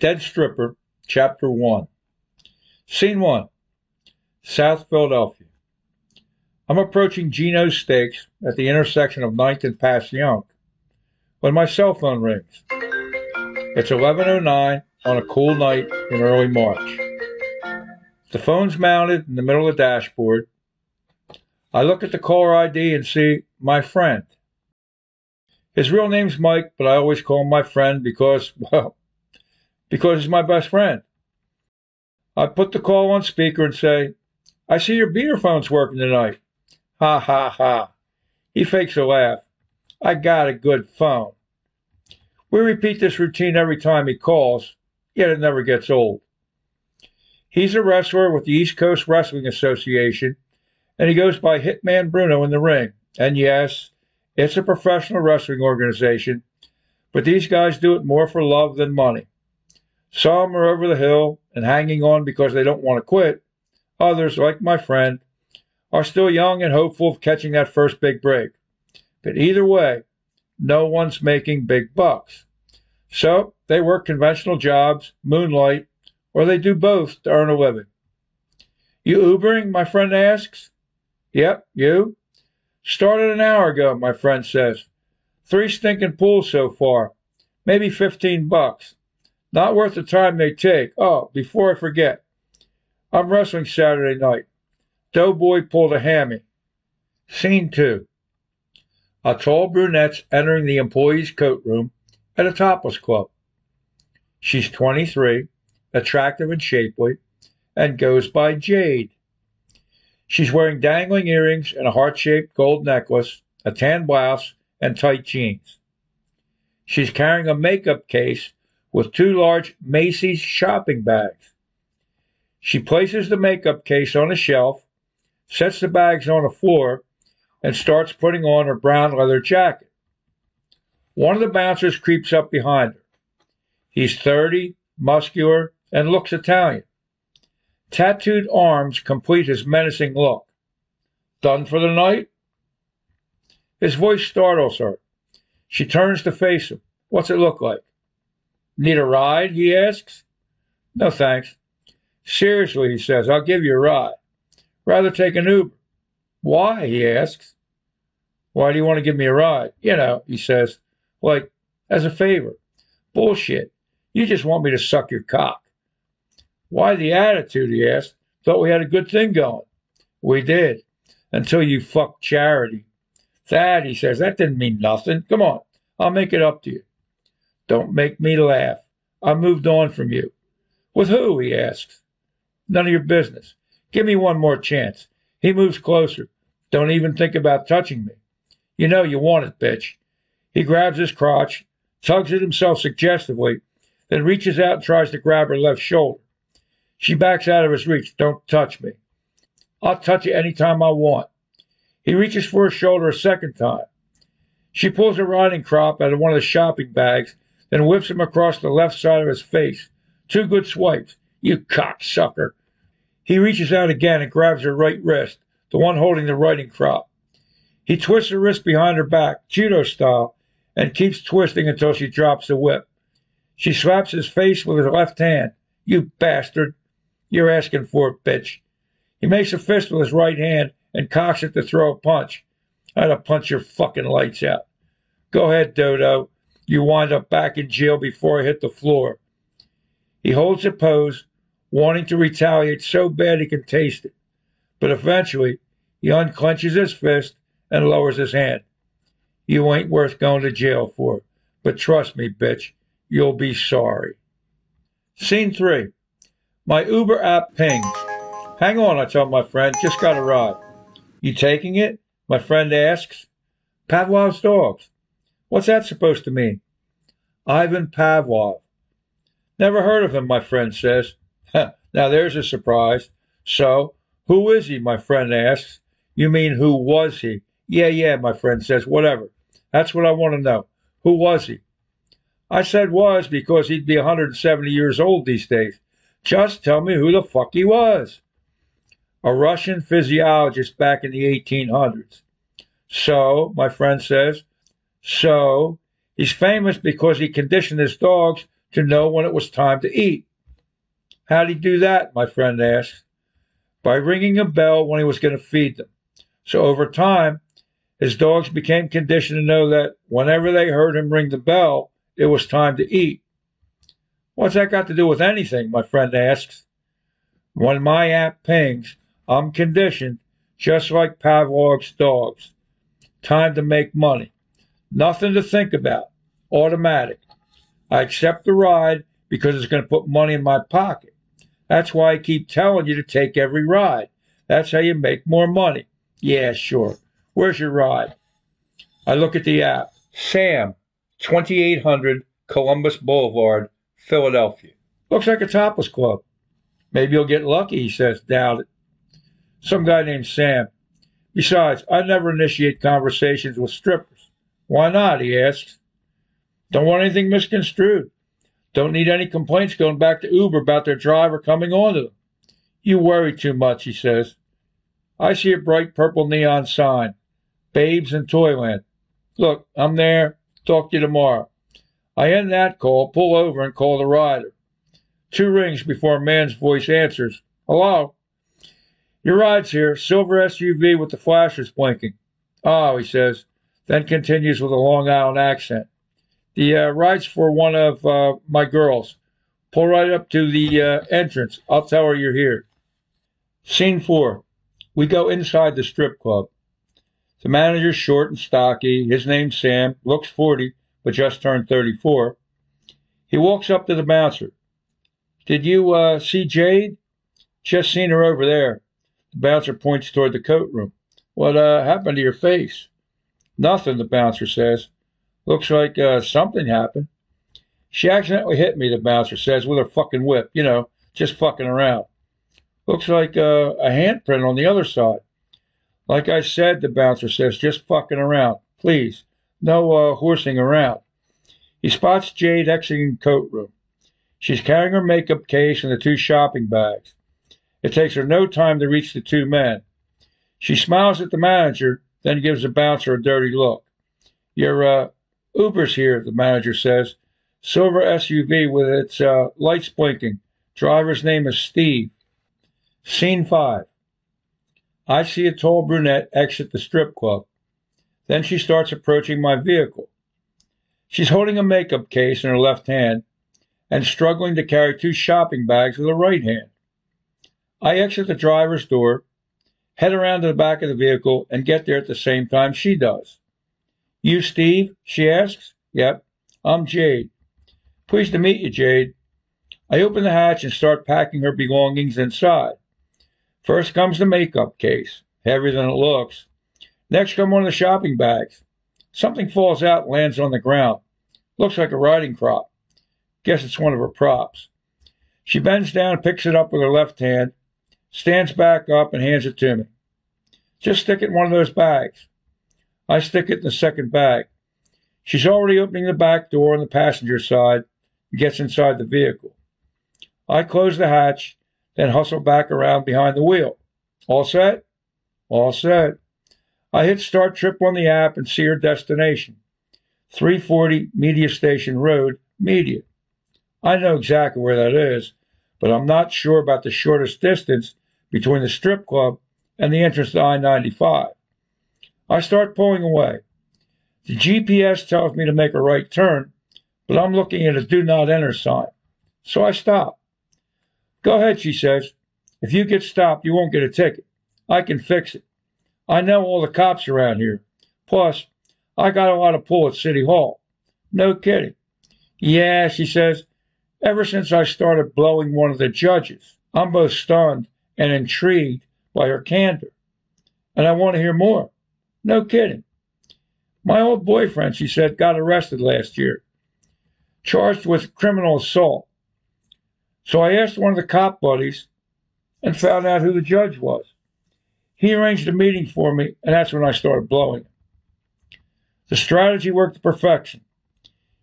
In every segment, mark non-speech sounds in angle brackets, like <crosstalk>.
Dead Stripper, Chapter 1. Scene 1 South Philadelphia. I'm approaching Geno's Steaks at the intersection of 9th and Passyunk when my cell phone rings. It's 11.09 on a cool night in early March. The phone's mounted in the middle of the dashboard. I look at the caller ID and see my friend. His real name's Mike, but I always call him my friend because, <laughs> well, because he's my best friend. I put the call on speaker and say, I see your beater phone's working tonight. Ha ha ha. He fakes a laugh. I got a good phone. We repeat this routine every time he calls, yet it never gets old. He's a wrestler with the East Coast Wrestling Association, and he goes by Hitman Bruno in the ring. And yes, it's a professional wrestling organization, but these guys do it more for love than money. Some are over the hill and hanging on because they don't want to quit. Others, like my friend, are still young and hopeful of catching that first big break. But either way, no one's making big bucks. So they work conventional jobs, moonlight, or they do both to earn a living. You Ubering? My friend asks. Yep, you. Started an hour ago, my friend says. Three stinking pools so far. Maybe 15 bucks. Not worth the time they take. Oh, before I forget, I'm wrestling Saturday night. Doughboy pulled a hammy. Scene two. A tall brunette's entering the employees' coat room at a topless club. She's 23, attractive and shapely, and goes by Jade. She's wearing dangling earrings and a heart shaped gold necklace, a tan blouse, and tight jeans. She's carrying a makeup case with two large Macy's shopping bags. She places the makeup case on a shelf, sets the bags on the floor, and starts putting on her brown leather jacket. One of the bouncers creeps up behind her. He's 30, muscular, and looks Italian. Tattooed arms complete his menacing look. Done for the night? His voice startles her. She turns to face him. What's it look like? Need a ride? he asks. No thanks. Seriously, he says, I'll give you a ride. Rather take an Uber. Why? he asks. Why do you want to give me a ride? You know, he says, like, as a favor. Bullshit. You just want me to suck your cock. Why the attitude? he asked. Thought we had a good thing going. We did. Until you fucked Charity. That, he says, that didn't mean nothing. Come on. I'll make it up to you. Don't make me laugh. I moved on from you. With who? he asks. None of your business. Give me one more chance. He moves closer. Don't even think about touching me. You know you want it, bitch. He grabs his crotch, tugs at himself suggestively, then reaches out and tries to grab her left shoulder. She backs out of his reach. Don't touch me. I'll touch you any time I want. He reaches for her shoulder a second time. She pulls a riding crop out of one of the shopping bags then whips him across the left side of his face. Two good swipes. You cocksucker. He reaches out again and grabs her right wrist, the one holding the riding crop. He twists her wrist behind her back, judo style, and keeps twisting until she drops the whip. She slaps his face with her left hand. You bastard. You're asking for it, bitch. He makes a fist with his right hand and cocks it to throw a punch. I'd have punch your fucking lights out. Go ahead, Dodo you wind up back in jail before I hit the floor. He holds a pose, wanting to retaliate so bad he can taste it. But eventually, he unclenches his fist and lowers his hand. You ain't worth going to jail for, but trust me, bitch, you'll be sorry. Scene three. My Uber app pings. Hang on, I tell my friend, just got a ride. You taking it? My friend asks. Pavlov's dogs. What's that supposed to mean? Ivan Pavlov. Never heard of him, my friend says. <laughs> now there's a surprise. So, who is he? My friend asks. You mean who was he? Yeah, yeah, my friend says. Whatever. That's what I want to know. Who was he? I said was because he'd be 170 years old these days. Just tell me who the fuck he was. A Russian physiologist back in the 1800s. So, my friend says, so he's famous because he conditioned his dogs to know when it was time to eat. How'd he do that? My friend asked. By ringing a bell when he was going to feed them. So over time, his dogs became conditioned to know that whenever they heard him ring the bell, it was time to eat. What's that got to do with anything? My friend asks. When my app pings, I'm conditioned just like Pavlov's dogs. Time to make money. Nothing to think about. Automatic. I accept the ride because it's going to put money in my pocket. That's why I keep telling you to take every ride. That's how you make more money. Yeah, sure. Where's your ride? I look at the app. Sam, 2800 Columbus Boulevard, Philadelphia. Looks like a topless club. Maybe you'll get lucky, he says. Doubt it. Some guy named Sam. Besides, I never initiate conversations with strippers. Why not? he asks. Don't want anything misconstrued. Don't need any complaints going back to Uber about their driver coming onto them. You worry too much, he says. I see a bright purple neon sign. Babes in Toyland. Look, I'm there. Talk to you tomorrow. I end that call, pull over, and call the rider. Two rings before a man's voice answers. Hello? Your ride's here. Silver SUV with the flashers blinking. Oh, he says, then continues with a Long Island accent. The uh, ride's for one of uh, my girls. Pull right up to the uh, entrance. I'll tell her you're here. Scene four. We go inside the strip club. The manager's short and stocky. His name's Sam. Looks 40, but just turned 34. He walks up to the bouncer. Did you uh, see Jade? Just seen her over there. The bouncer points toward the coat room. What uh, happened to your face? Nothing, the bouncer says. Looks like uh, something happened. She accidentally hit me, the bouncer says, with her fucking whip. You know, just fucking around. Looks like uh, a handprint on the other side. Like I said, the bouncer says, just fucking around. Please, no uh, horsing around. He spots Jade exiting the coat room. She's carrying her makeup case and the two shopping bags. It takes her no time to reach the two men. She smiles at the manager, then gives the bouncer a dirty look. Your uh, Uber's here, the manager says. Silver SUV with its uh, lights blinking. Driver's name is Steve. Scene 5. I see a tall brunette exit the strip club. Then she starts approaching my vehicle. She's holding a makeup case in her left hand and struggling to carry two shopping bags with her right hand. I exit the driver's door, head around to the back of the vehicle, and get there at the same time she does. You, Steve? she asks. Yep, I'm Jade. Pleased to meet you, Jade. I open the hatch and start packing her belongings inside. First comes the makeup case, heavier than it looks. Next come one of the shopping bags. Something falls out and lands on the ground. Looks like a riding crop. Guess it's one of her props. She bends down, picks it up with her left hand, stands back up, and hands it to me. Just stick it in one of those bags. I stick it in the second bag. She's already opening the back door on the passenger side and gets inside the vehicle. I close the hatch then hustle back around behind the wheel. All set? All set. I hit start trip on the app and see her destination 340 Media Station Road, Media. I know exactly where that is, but I'm not sure about the shortest distance between the strip club and the entrance to I 95. I start pulling away. The GPS tells me to make a right turn, but I'm looking at a do not enter sign. So I stop. Go ahead, she says. If you get stopped, you won't get a ticket. I can fix it. I know all the cops around here. Plus, I got a lot of pull at City Hall. No kidding. Yeah, she says, ever since I started blowing one of the judges, I'm both stunned and intrigued by her candor. And I want to hear more. No kidding. My old boyfriend, she said, got arrested last year, charged with criminal assault. So I asked one of the cop buddies and found out who the judge was. He arranged a meeting for me, and that's when I started blowing. The strategy worked to perfection.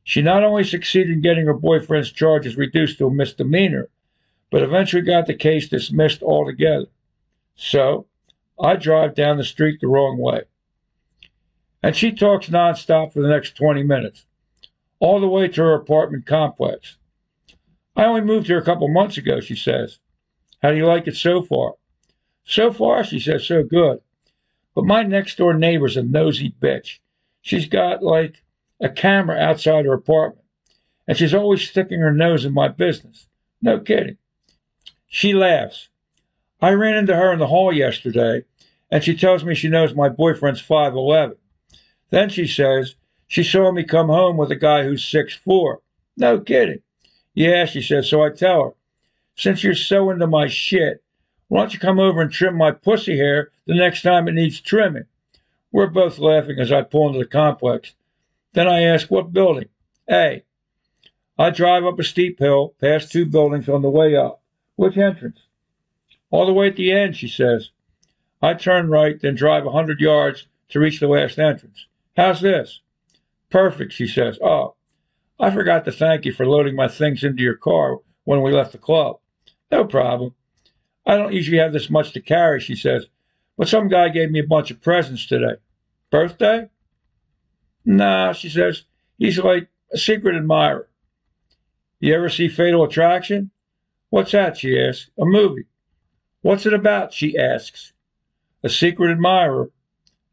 She not only succeeded in getting her boyfriend's charges reduced to a misdemeanor, but eventually got the case dismissed altogether. So I drive down the street the wrong way. And she talks nonstop for the next 20 minutes, all the way to her apartment complex. I only moved here a couple months ago, she says. How do you like it so far? So far, she says, so good. But my next door neighbor's a nosy bitch. She's got like a camera outside her apartment, and she's always sticking her nose in my business. No kidding. She laughs. I ran into her in the hall yesterday, and she tells me she knows my boyfriend's 5'11. Then she says she saw me come home with a guy who's six four. No kidding. Yeah, she says, so I tell her, since you're so into my shit, why don't you come over and trim my pussy hair the next time it needs trimming? We're both laughing as I pull into the complex. Then I ask, what building? A. I drive up a steep hill, past two buildings on the way up. Which entrance? All the way at the end, she says. I turn right, then drive a hundred yards to reach the last entrance. How's this? Perfect, she says. Oh, I forgot to thank you for loading my things into your car when we left the club. No problem. I don't usually have this much to carry, she says, but some guy gave me a bunch of presents today. Birthday? Nah, she says. He's like a secret admirer. You ever see Fatal Attraction? What's that? She asks. A movie. What's it about? She asks. A secret admirer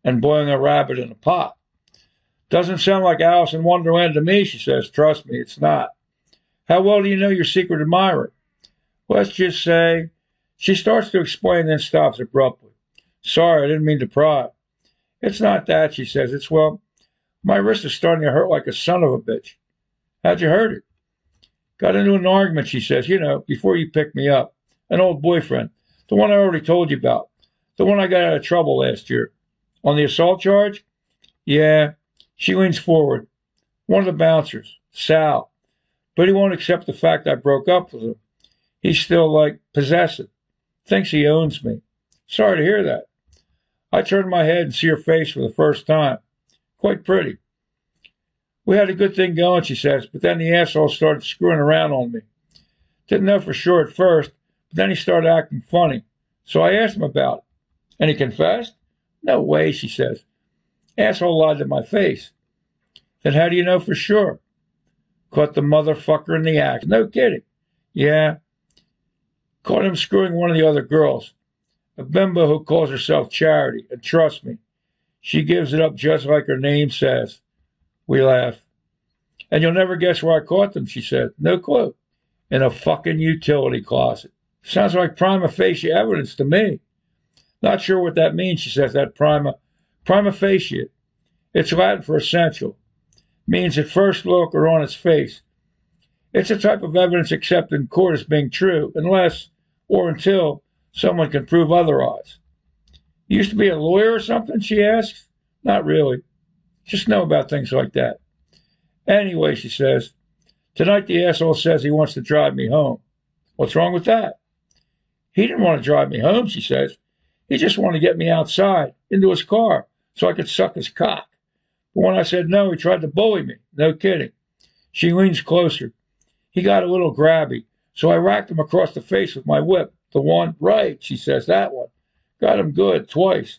and boiling a rabbit in a pot. Doesn't sound like Alice in Wonderland to me, she says. Trust me, it's not. How well do you know your secret admirer? Let's just say she starts to explain, then stops abruptly. Sorry, I didn't mean to pry. It's not that, she says. It's, well, my wrist is starting to hurt like a son of a bitch. How'd you hurt it? Got into an argument, she says, you know, before you picked me up. An old boyfriend. The one I already told you about. The one I got out of trouble last year. On the assault charge? Yeah, she leans forward. One of the bouncers, Sal. But he won't accept the fact I broke up with him. He's still like possessive. Thinks he owns me. Sorry to hear that. I turn my head and see her face for the first time. Quite pretty. We had a good thing going, she says, but then the asshole started screwing around on me. Didn't know for sure at first, but then he started acting funny. So I asked him about it. And he confessed? No way, she says. Asshole lied to my face. Then how do you know for sure? Caught the motherfucker in the act. No kidding. Yeah. Caught him screwing one of the other girls. A bimbo who calls herself Charity. And trust me, she gives it up just like her name says. We laugh. And you'll never guess where I caught them, she said. No clue. In a fucking utility closet. Sounds like prima facie evidence to me. Not sure what that means, she says, that prima Prima facie. It's Latin for essential. Means at first look or on its face. It's a type of evidence accepted in court as being true, unless or until someone can prove otherwise. You used to be a lawyer or something? She asks. Not really. Just know about things like that. Anyway, she says, tonight the asshole says he wants to drive me home. What's wrong with that? He didn't want to drive me home, she says. He just wanted to get me outside, into his car, so I could suck his cock. But when I said no, he tried to bully me. No kidding. She leans closer. He got a little grabby, so I racked him across the face with my whip. The one, right, she says, that one. Got him good, twice.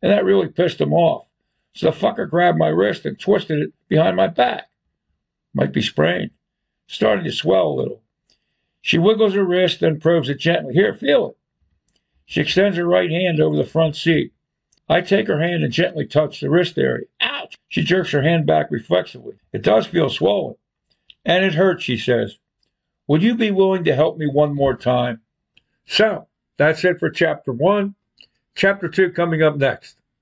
And that really pissed him off. So the fucker grabbed my wrist and twisted it behind my back. Might be sprained. Starting to swell a little. She wiggles her wrist, then probes it gently. Here, feel it. She extends her right hand over the front seat. I take her hand and gently touch the wrist area. Ouch! She jerks her hand back reflexively. It does feel swollen. And it hurts, she says. Would you be willing to help me one more time? So, that's it for chapter one. Chapter two coming up next.